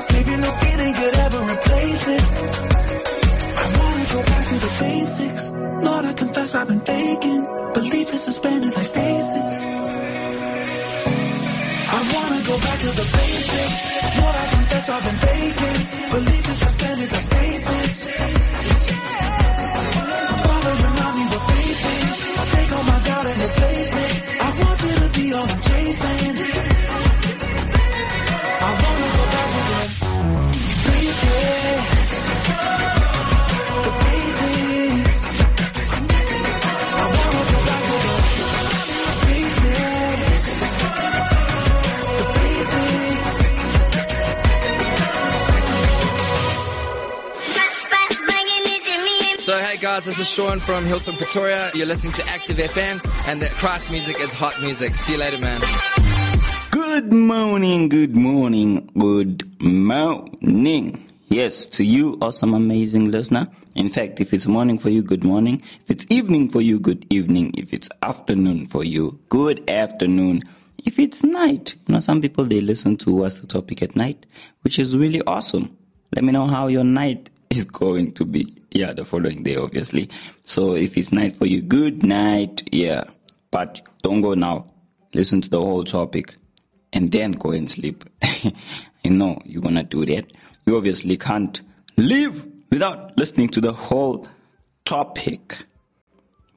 savior. No feeling could is Sean from Hillsong Pretoria. You're listening to Active FM, and that Christ music is hot music. See you later, man. Good morning, good morning, good morning. Yes, to you, awesome, amazing listener. In fact, if it's morning for you, good morning. If it's evening for you, good evening. If it's afternoon for you, good afternoon. If it's night, you know, some people they listen to what's the topic at night, which is really awesome. Let me know how your night is going to be. Yeah, the following day, obviously. So if it's night for you, good night. Yeah. But don't go now. Listen to the whole topic and then go and sleep. I know you're gonna do that. You obviously can't live without listening to the whole topic.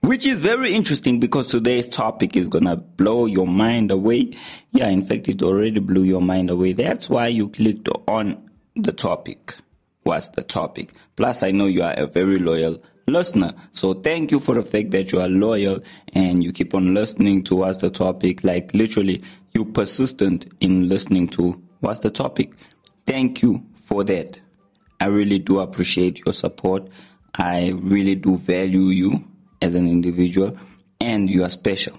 Which is very interesting because today's topic is gonna blow your mind away. Yeah, in fact, it already blew your mind away. That's why you clicked on the topic. What's the topic? Plus, I know you are a very loyal listener. So thank you for the fact that you are loyal and you keep on listening to what's the topic. Like literally, you persistent in listening to what's the topic. Thank you for that. I really do appreciate your support. I really do value you as an individual and you are special.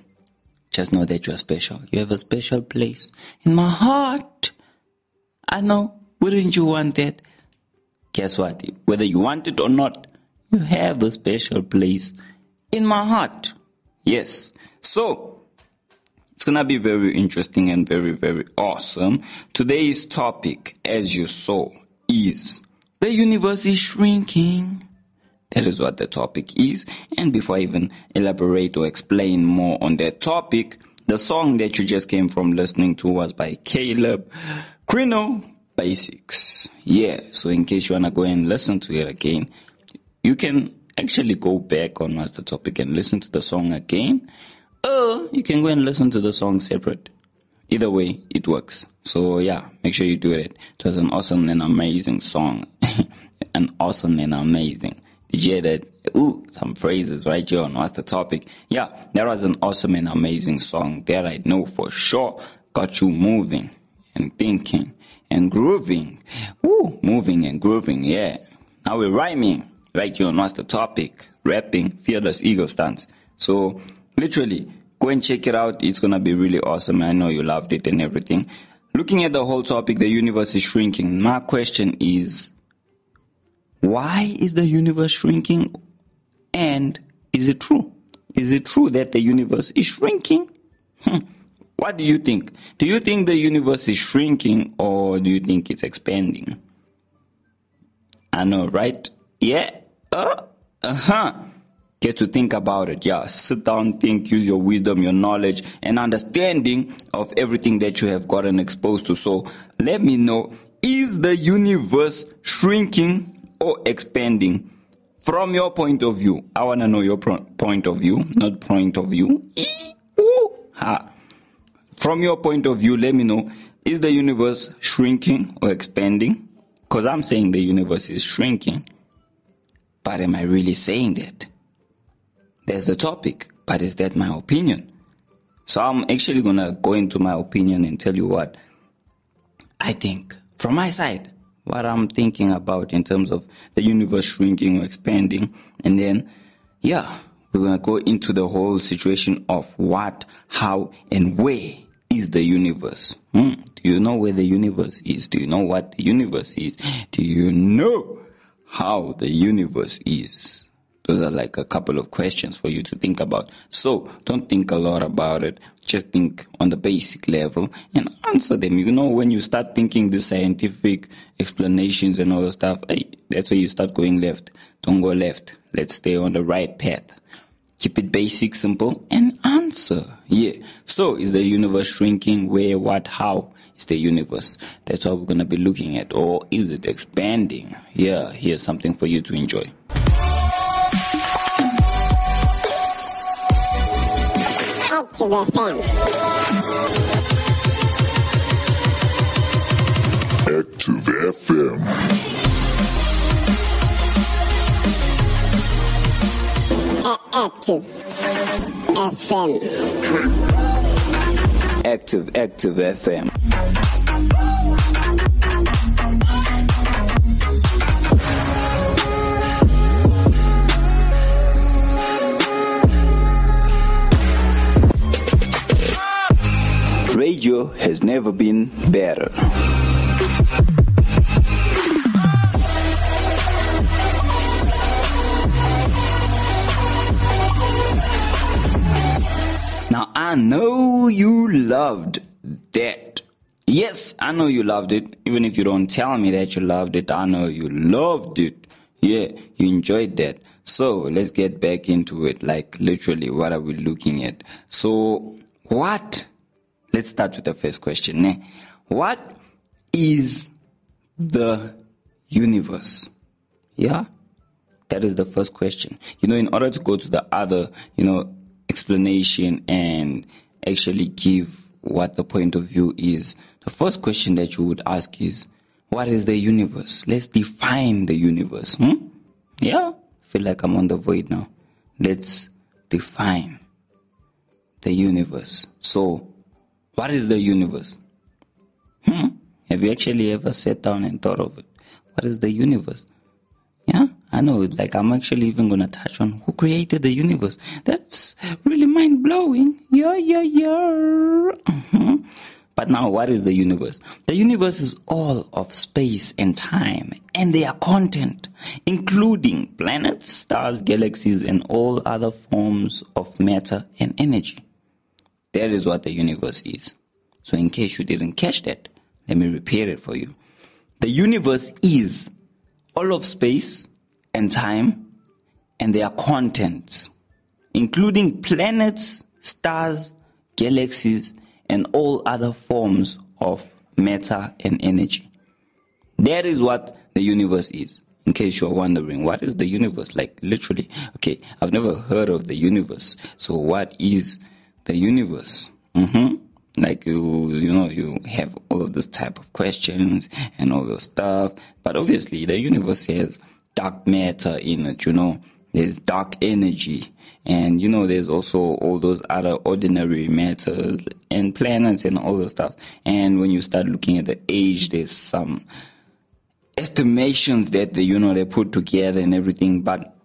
Just know that you are special. You have a special place in my heart. I know. Wouldn't you want that? Guess what? Whether you want it or not, you have a special place in my heart. Yes. So, it's gonna be very interesting and very, very awesome. Today's topic, as you saw, is the universe is shrinking. That is what the topic is. And before I even elaborate or explain more on that topic, the song that you just came from listening to was by Caleb Crino Basics. Yeah, so in case you wanna go and listen to it again, you can actually go back on the topic and listen to the song again. Or you can go and listen to the song separate. Either way, it works. So yeah, make sure you do it. It was an awesome and amazing song. an awesome and amazing. Did you hear that? Ooh, some phrases right here on the topic. Yeah, that was an awesome and amazing song that I know for sure got you moving and thinking and grooving. Ooh, moving and grooving, yeah. Now we're rhyming right here on what's the topic. Rapping, fearless eagle stance. So Literally, go and check it out. It's gonna be really awesome. I know you loved it and everything. Looking at the whole topic, the universe is shrinking. My question is, why is the universe shrinking? And is it true? Is it true that the universe is shrinking? Hmm. What do you think? Do you think the universe is shrinking or do you think it's expanding? I know, right? Yeah. Uh huh. Get to think about it. Yeah. Sit down, think, use your wisdom, your knowledge, and understanding of everything that you have gotten exposed to. So let me know is the universe shrinking or expanding? From your point of view, I want to know your point of view, not point of view. Ooh, ha. From your point of view, let me know is the universe shrinking or expanding? Because I'm saying the universe is shrinking. But am I really saying that? There's the topic, but is that my opinion? So I'm actually gonna go into my opinion and tell you what I think from my side, what I'm thinking about in terms of the universe shrinking or expanding, and then, yeah, we're gonna go into the whole situation of what, how, and where is the universe. Hmm. Do you know where the universe is? Do you know what the universe is? Do you know how the universe is? Those are like a couple of questions for you to think about. So don't think a lot about it. Just think on the basic level and answer them. You know, when you start thinking the scientific explanations and all the stuff, hey, that's where you start going left. Don't go left. Let's stay on the right path. Keep it basic, simple, and answer. Yeah. So is the universe shrinking? Where, what, how? Is the universe? That's what we're gonna be looking at. Or is it expanding? Yeah, here's something for you to enjoy. Active FM. Active FM. Active FM. Active, active FM. Radio has never been better. Now I know you loved that. Yes, I know you loved it. Even if you don't tell me that you loved it, I know you loved it. Yeah, you enjoyed that. So let's get back into it. Like literally, what are we looking at? So what? Let's start with the first question. ne? What is the universe? Yeah? That is the first question. You know, in order to go to the other, you know, explanation and actually give what the point of view is, the first question that you would ask is, what is the universe? Let's define the universe. Hmm? Yeah? I feel like I'm on the void now. Let's define the universe. So, what is the universe? Hmm? Have you actually ever sat down and thought of it? What is the universe? I know. Like, I'm actually even gonna touch on who created the universe. That's really mind blowing. Yeah, yeah, yeah. Mhm. But now, what is the universe? The universe is all of space and time and their content, including planets, stars, galaxies, and all other forms of matter and energy. That is what the universe is. So, in case you didn't catch that, let me repeat it for you. The universe is all of space and time and their contents, including planets, stars, galaxies, and all other forms of matter and energy. That is what the universe is. In case you're wondering, what is the universe? Like literally, okay, I've never heard of the universe. So what is the universe? hmm Like you, you know, you have all of this type of questions and all those stuff. But obviously, the universe has dark matter in it. You know, there's dark energy, and you know, there's also all those other ordinary matters and planets and all those stuff. And when you start looking at the age, there's some estimations that they, you know, they put together and everything, but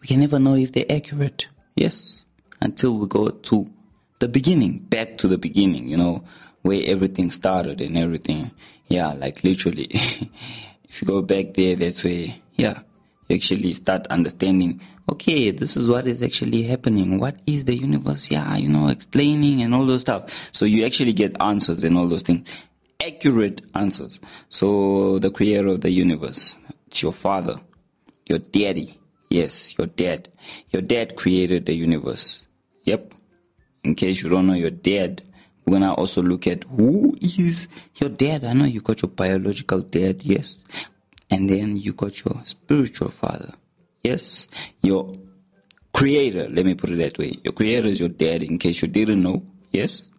we can never know if they're accurate. Yes, until we go to the beginning, back to the beginning, you know, where everything started and everything. Yeah, like literally. if you go back there, that's where, yeah, you actually start understanding, okay, this is what is actually happening. What is the universe? Yeah, you know, explaining and all those stuff. So you actually get answers and all those things. Accurate answers. So the creator of the universe, it's your father, your daddy. Yes, your dad. Your dad created the universe. Yep. In case you don't know your dad, we're gonna also look at who is your dad. I know you got your biological dad, yes. And then you got your spiritual father. Yes. Your creator, let me put it that way. Your creator is your dad, in case you didn't know. Yes.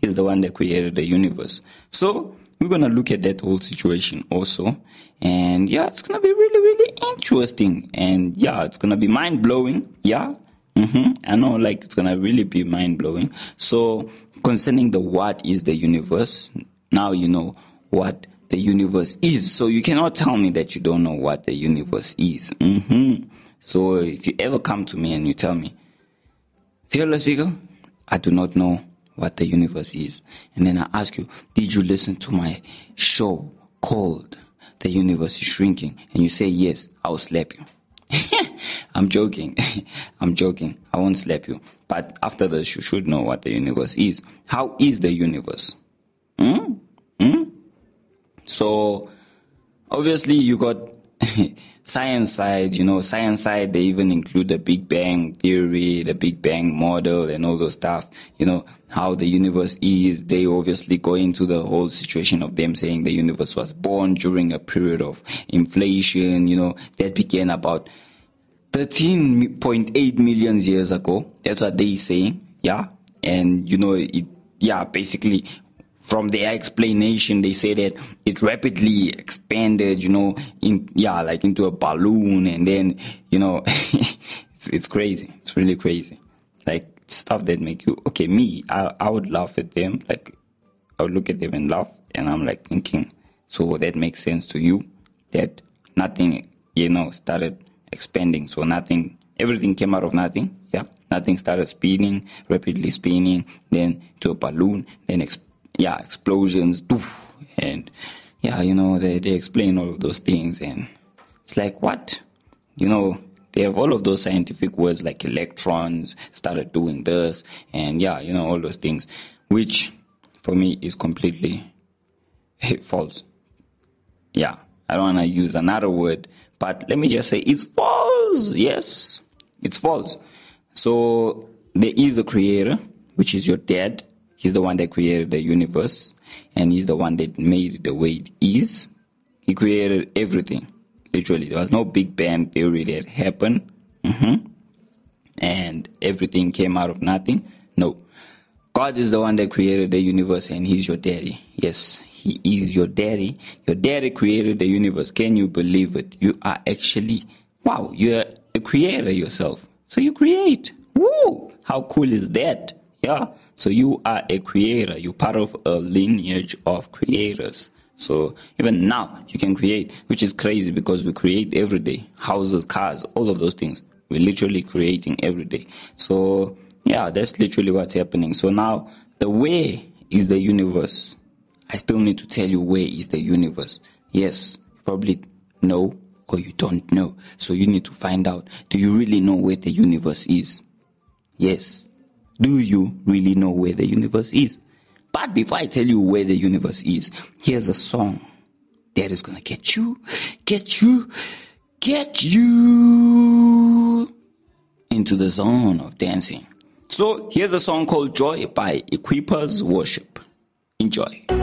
He's the one that created the universe. So we're gonna look at that whole situation also. And yeah, it's gonna be really, really interesting. And yeah, it's gonna be mind blowing. Yeah. hmm I know, like, it's gonna really be mind blowing. So, concerning the what is the universe, now you know what the universe is. So, you cannot tell me that you don't know what the universe is. hmm So, if you ever come to me and you tell me, Fearless Eagle, I do not know what the universe is. And then I ask you, did you listen to my show called The Universe is Shrinking? And you say yes, I'll slap you. I'm joking. I'm joking. I won't slap you. But after this, you should know what the universe is. How is the universe? So, obviously, you got science side, you know, science side, they even include the Big Bang theory, the Big Bang model, and all those stuff, you know, how the universe is. They obviously go into the whole situation of them saying the universe was born during a period of inflation, you know, that began about 13.8 million years ago. That's what they saying, yeah. And, you know, it, yeah, basically from their explanation, they say that it rapidly expanded, you know, in yeah, like into a balloon, and then you know, it's it's crazy. It's really crazy. Like stuff that make you okay. Me, I I would laugh at them. Like I would look at them and laugh, and I'm like thinking, so that makes sense to you that nothing, you know, started expanding. So nothing, everything came out of nothing. Yeah, nothing started spinning, rapidly spinning, then to a balloon, then. Exp- yeah, explosions, doof, and yeah, you know, they, they explain all of those things, and it's like, what? You know, they have all of those scientific words like electrons started doing this, and yeah, you know, all those things, which for me is completely false. Yeah, I don't want to use another word, but let me just say it's false. Yes, it's false. So there is a creator, which is your dad, He's the one that created the universe, and he's the one that made it the way it is. He created everything, literally. There was no Big Bang theory that happened, hmm and everything came out of nothing. No. God is the one that created the universe, and He's your daddy. Yes, He is your daddy. Your daddy created the universe. Can you believe it? You are actually, wow, you're a creator yourself. So you create. Woo! How cool is that? Yeah. So you are a creator. You're part of a lineage of creators. So even now you can create, which is crazy because we create every day. Houses, cars, all of those things. We're literally creating every day. So yeah, that's literally what's happening. So now the way is the universe. I still need to tell you where is the universe. Yes, you probably know or you don't know. So you need to find out. Do you really know where the universe is? Yes. Do you really know where the universe is? But before I tell you where the universe is, here's a song that is gonna get you, get you, get you into the zone of dancing. So here's a song called Joy by Equippers Worship. Enjoy.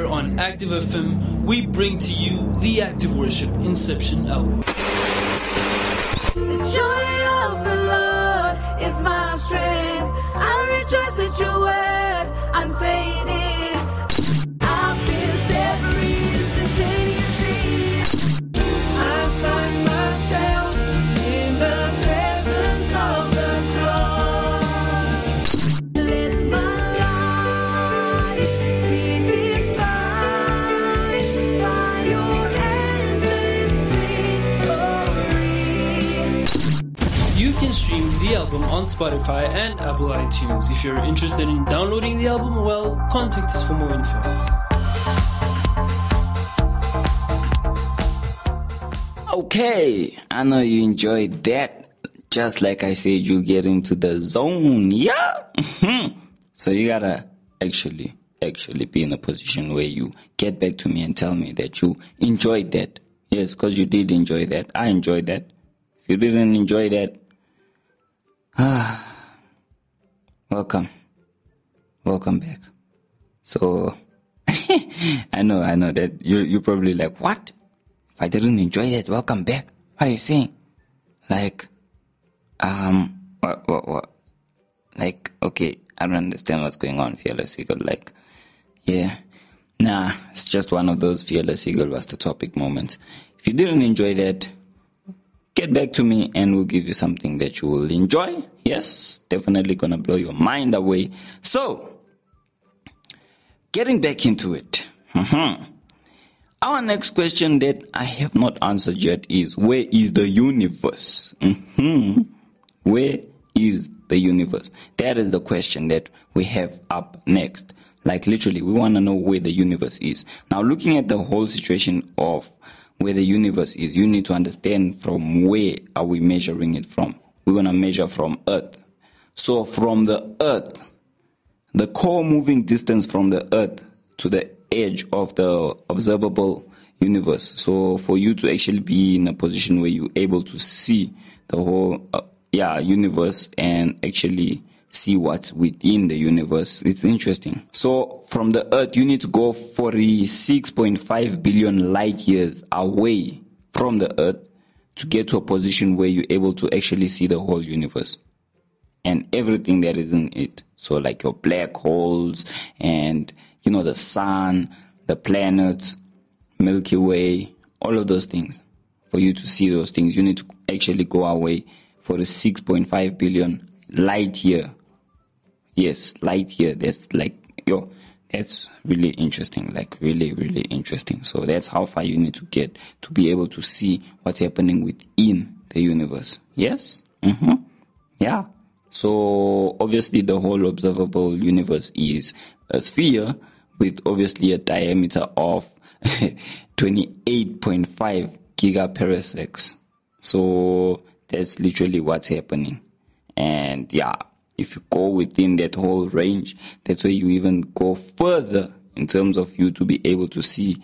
Here on Active FM, we bring to you the Active Worship Inception album. The joy of the Lord is my strength. I rejoice at your the album on Spotify and Apple iTunes. If you're interested in downloading the album, well, contact us for more info. Okay, I know you enjoyed that. Just like I said, you get into the zone. Yeah. Mhm. so you gotta actually, actually be in a position where you get back to me and tell me that you enjoyed that. Yes, because you did enjoy that. I enjoyed that. If you didn't enjoy that, ah, welcome. Welcome back. So, I know, I know that you, you're probably like, what? If I didn't enjoy that, welcome back. What are you saying? Like, um, what, what, what? Like, okay, I don't understand what's going on, Fearless Eagle. Like, yeah, nah, it's just one of those Fearless Eagle was the topic moments. If you didn't enjoy that, get back to me and we'll give you something that you will enjoy. Yes, definitely gonna blow your mind away. So, getting back into it. Mhm. Our next question that I have not answered yet is where is the universe? Mhm. Where is the universe? That is the question that we have up next. Like literally, we want to know where the universe is. Now, looking at the whole situation of where the universe is, you need to understand from where are we measuring it from. We're going to measure from Earth. So from the Earth, the comoving distance from the earth to the edge of the observable universe so for you to actually be in a position where you're able to see the whole uh, yeah universe and actually see what's within the universe it's interesting so from the earth you need to go 46.5 billion light years away from the earth to get to a position where you're able to actually see the whole universe and everything that is in it. So like your black holes and you know the sun, the planets, Milky Way, all of those things. For you to see those things, you need to actually go away for the 6.5 billion light year. Yes, light year. That's like yo, that's really interesting. Like really, really interesting. So that's how far you need to get to be able to see what's happening within the universe. Yes. Mm-hmm. Yeah. So obviously the whole observable universe is a sphere with obviously a diameter of 28.5 gigaparsecs. So that's literally what's happening. And yeah, if you go within that whole range, that's where you even go further in terms of you to be able to see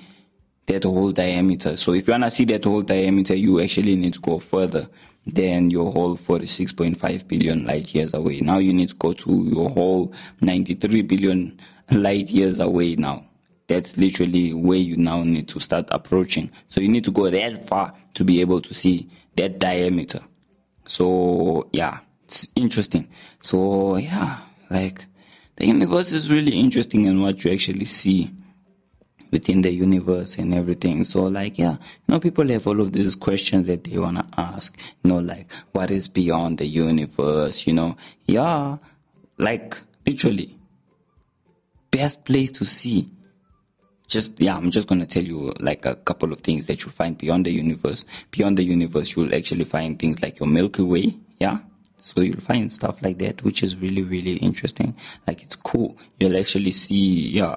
that whole diameter. So if you wanna see that whole diameter, you actually need to go further than your whole 46.5 billion light years away. Now you need to go to your whole 93 billion light years away now. That's literally where you now need to start approaching. So you need to go that far to be able to see that diameter. So yeah, it's interesting. So yeah, like the universe is really interesting in what you actually see within the universe and everything. So like yeah, you know people have all of these questions that they wanna ask. You know, like what is beyond the universe, you know? Yeah. Like literally. Best place to see. Just yeah, I'm just gonna tell you like a couple of things that you find beyond the universe. Beyond the universe you'll actually find things like your Milky Way, yeah. So you'll find stuff like that, which is really, really interesting. Like it's cool. You'll actually see, yeah,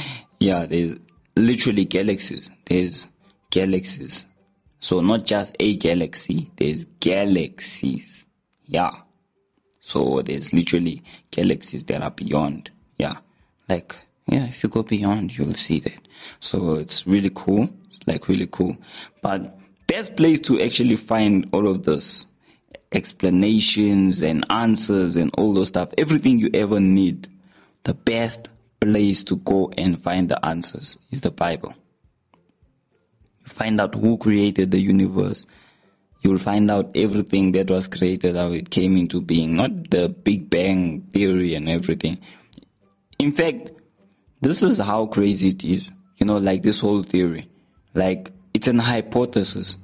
yeah. There's literally galaxies. There's galaxies. So not just a galaxy. There's galaxies. Yeah. So there's literally galaxies that are beyond. Yeah. Like yeah, if you go beyond, you'll see that. So it's really cool. It's like really cool. But best place to actually find all of this explanations and answers and all those stuff, everything you ever need, the best place to go and find the answers is the Bible. Find out who created the universe. You'll find out everything that was created, how it came into being, not the Big Bang theory and everything. In fact, this is how crazy it is. You know, like this whole theory. Like, it's an hypothesis.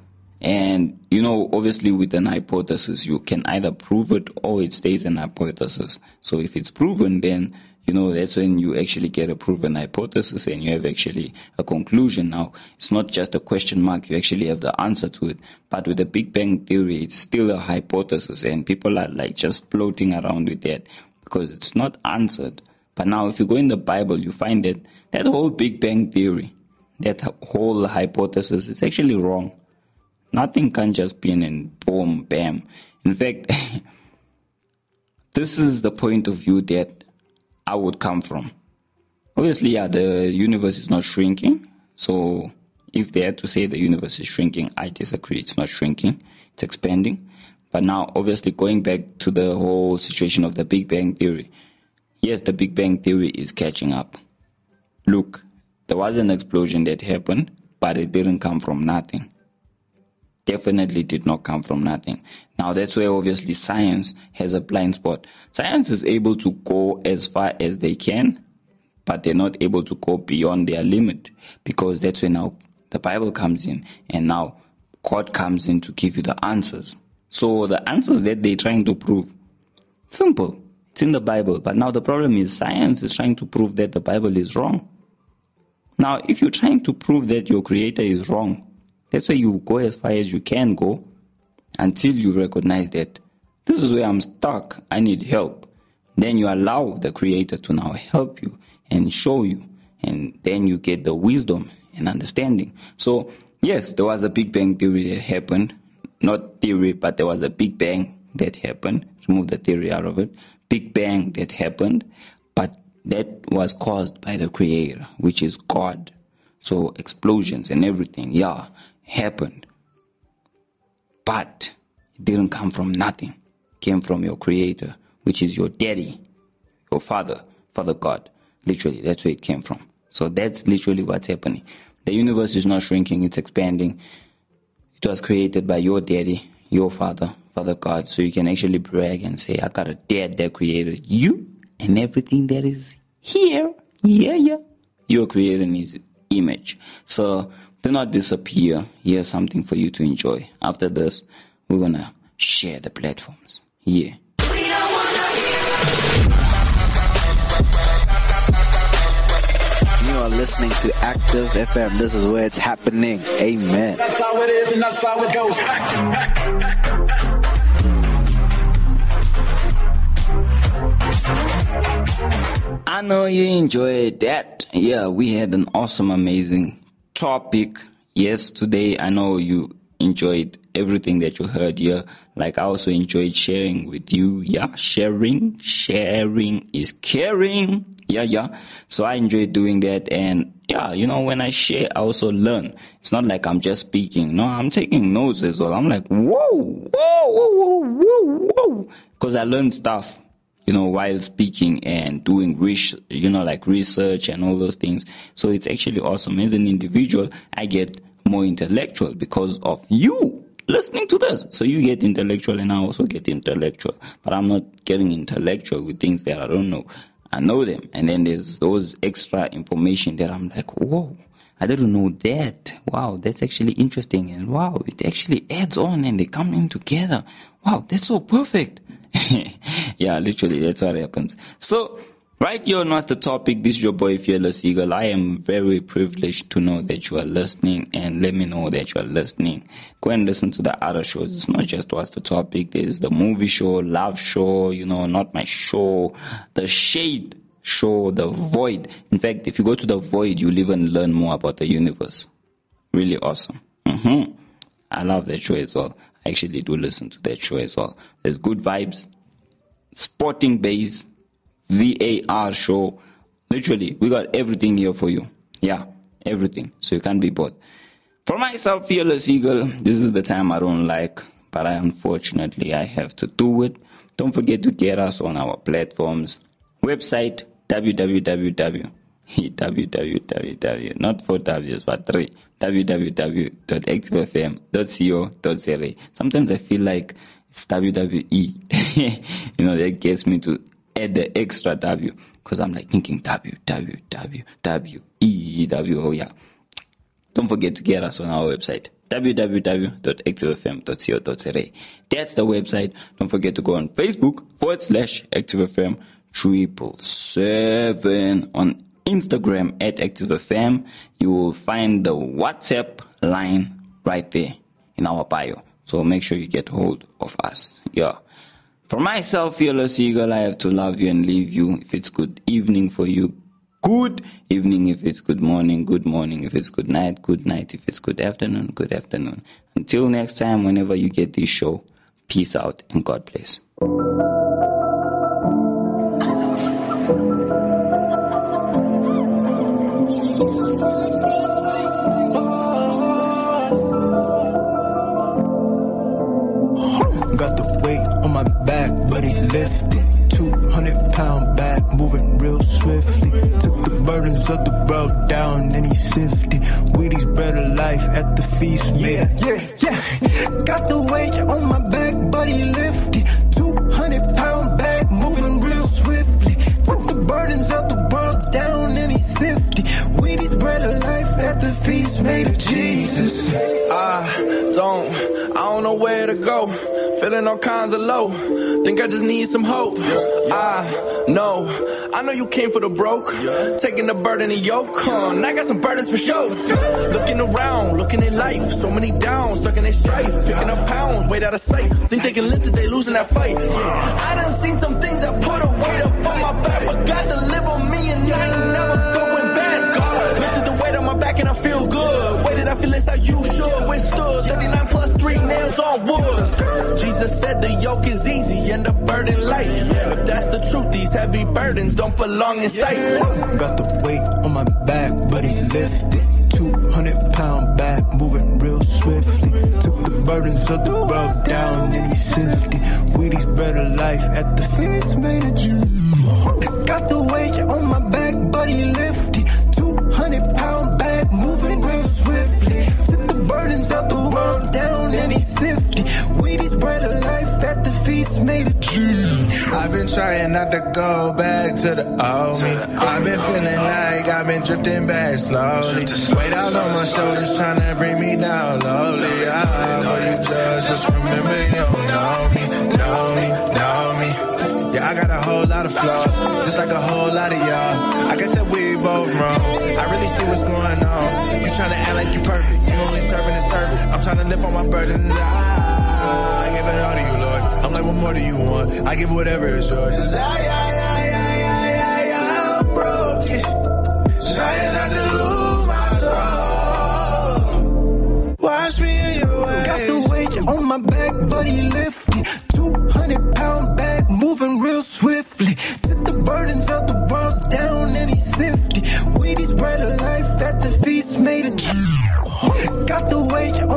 And, you know, obviously with an hypothesis, you can either prove it or it stays an hypothesis. So if it's proven, then, you know, that's when you actually get a proven hypothesis and you have actually a conclusion. Now, it's not just a question mark. You actually have the answer to it. But with the Big Bang Theory, it's still a hypothesis and people are like just floating around with that because it's not answered. But now if you go in the Bible, you find that that whole Big Bang Theory, that whole hypothesis is actually wrong. Nothing can just be in boom, bam. In fact, this is the point of view that I would come from. Obviously, yeah, the universe is not shrinking. So if they had to say the universe is shrinking, I disagree. It's not shrinking, it's expanding. But now, obviously, going back to the whole situation of the Big Bang Theory, yes, the Big Bang Theory is catching up. Look, there was an explosion that happened, but it didn't come from nothing definitely did not come from nothing. Now that's where obviously science has a blind spot. Science is able to go as far as they can, but they're not able to go beyond their limit because that's when now the Bible comes in and now God comes in to give you the answers. So the answers that they're trying to prove, simple. It's in the Bible. But now the problem is science is trying to prove that the Bible is wrong. Now, if you're trying to prove that your creator is wrong, that's why you go as far as you can go until you recognize that this is where I'm stuck. I need help. Then you allow the Creator to now help you and show you. And then you get the wisdom and understanding. So, yes, there was a Big Bang theory that happened. Not theory, but there was a Big Bang that happened. Remove the theory out of it. Big Bang that happened. But that was caused by the Creator, which is God. So, explosions and everything, yeah, happened. But it didn't come from nothing. It came from your creator, which is your daddy, your father, Father God. Literally, that's where it came from. So that's literally what's happening. The universe is not shrinking, it's expanding. It was created by your daddy, your father, Father God. So you can actually brag and say, I got a dad that created you and everything that is here. Yeah, yeah. You're creating his image. So do not disappear. Here's something for you to enjoy. After this, we're gonna share the platforms. Yeah. You are listening to Active FM. This is where it's happening. Amen. That's how it is, and that's how it goes. I know you enjoyed that. Yeah, we had an awesome, amazing topic. Yes, today I know you enjoyed everything that you heard here. Like I also enjoyed sharing with you. Yeah, sharing, sharing is caring. Yeah, yeah. So I enjoyed doing that. And yeah, you know, when I share, I also learn. It's not like I'm just speaking. No, I'm taking notes as well. I'm like, whoa, whoa, whoa, whoa, whoa, whoa. Cause I learned stuff you know, while speaking and doing research, you know, like research and all those things. So it's actually awesome. As an individual, I get more intellectual because of you listening to this. So you get intellectual and I also get intellectual, but I'm not getting intellectual with things that I don't know. I know them. And then there's those extra information that I'm like, whoa. I didn't know that. Wow, that's actually interesting. And wow, it actually adds on and they come in together. Wow, that's so perfect. yeah, literally, that's what happens. So, right here on What's the Topic, this is your boy Fearless Eagle. I am very privileged to know that you are listening and let me know that you are listening. Go and listen to the other shows. It's not just What's the Topic, there's the movie show, love show, you know, not my show, the shade show, the void. In fact, if you go to the void, you'll even learn more about the universe. Really awesome. Mm-hmm. I love that show as well. I actually do listen to that show as well. There's good vibes, sporting base, VAR show. Literally, we got everything here for you. Yeah, everything. So you can't be bored. For myself, Fearless Eagle, this is the time I don't like, but I unfortunately I have to do it. Don't forget to get us on our platforms. Website www www not four W's but three www.activefm.co.za. Sometimes I feel like it's WWE. you know, that gets me to add the extra W because I'm like thinking W W W W E W. Oh yeah. Don't forget to get us on our website www.activefm.co.za. That's the website. Don't forget to go on Facebook forward slash ActiveFM triple seven on Instagram at ActiveFM. You will find the WhatsApp line right there in our bio. So make sure you get hold of us. Yeah. For myself, Fearless Eagle, I have to love you and leave you. If it's good evening for you, good evening. If it's good morning, good morning. If it's good night, good night. If it's good afternoon, good afternoon. Until next time, whenever you get this show, peace out and God bless. 50. 200 pound bag moving real swiftly. Took the burdens of the world down and he sifted. Wheaties better life at the feast. Yeah, yeah, yeah. Got the weight on my back, buddy lifted. 200 pound bag moving real swiftly. Took the burdens of the world down and he sifted. Wheaties better life at the feast made of Jesus. I don't, I don't know where to go. Feeling all kinds of low. Think I just need some hope. I know, I know you came for the broke. Taking the burden and yoke. And I got some burdens for sure. Looking around, looking at life. So many downs, stuck in their strife. Picking up pounds, weight out of sight. Think they can lift it, they losing that fight. I done seen some things that put a weight up on my back. But God deliver me and I ain't never going back. That's God. Lifted the weight on my back and I feel good. Weighted, I feel it's how you should. Withstood 39 plus three nails on wood. Jesus said the yoke is easy and the burden light. If that's the truth, these heavy burdens don't belong in sight. Got the weight on my back, but he lifted. 200 pound back, moving real swiftly. Took the burdens of the world down and he sifted. Wheaties bread of life at the feast made a Jew. Got the weight on my back, but he lifted. 200 pound the world down and he sifted. Wheaties bread of life at the feast made a Jew. I've been trying not to go back to the old me. I've been feeling like I've been drifting back slowly. Weight out on my shoulders trying to bring me down lowly. Ah, for you judge, just remember you know me, know me, know me. Yeah, I got a whole lot of flaws, just like a whole lot of y'all. I guess that we both wrong. I what's going on. You trying to act like you perfect, you only serving the servant. I'm trying to lift all my burdens. I give it all to you, Lord. I'm like, what more do you want? I give whatever is yours. I, I, I, I, I, I, I'm broken. Trying not to lose my soul. Wash me in your ways. Got the weight on my back, but he lifted. 200 pound Got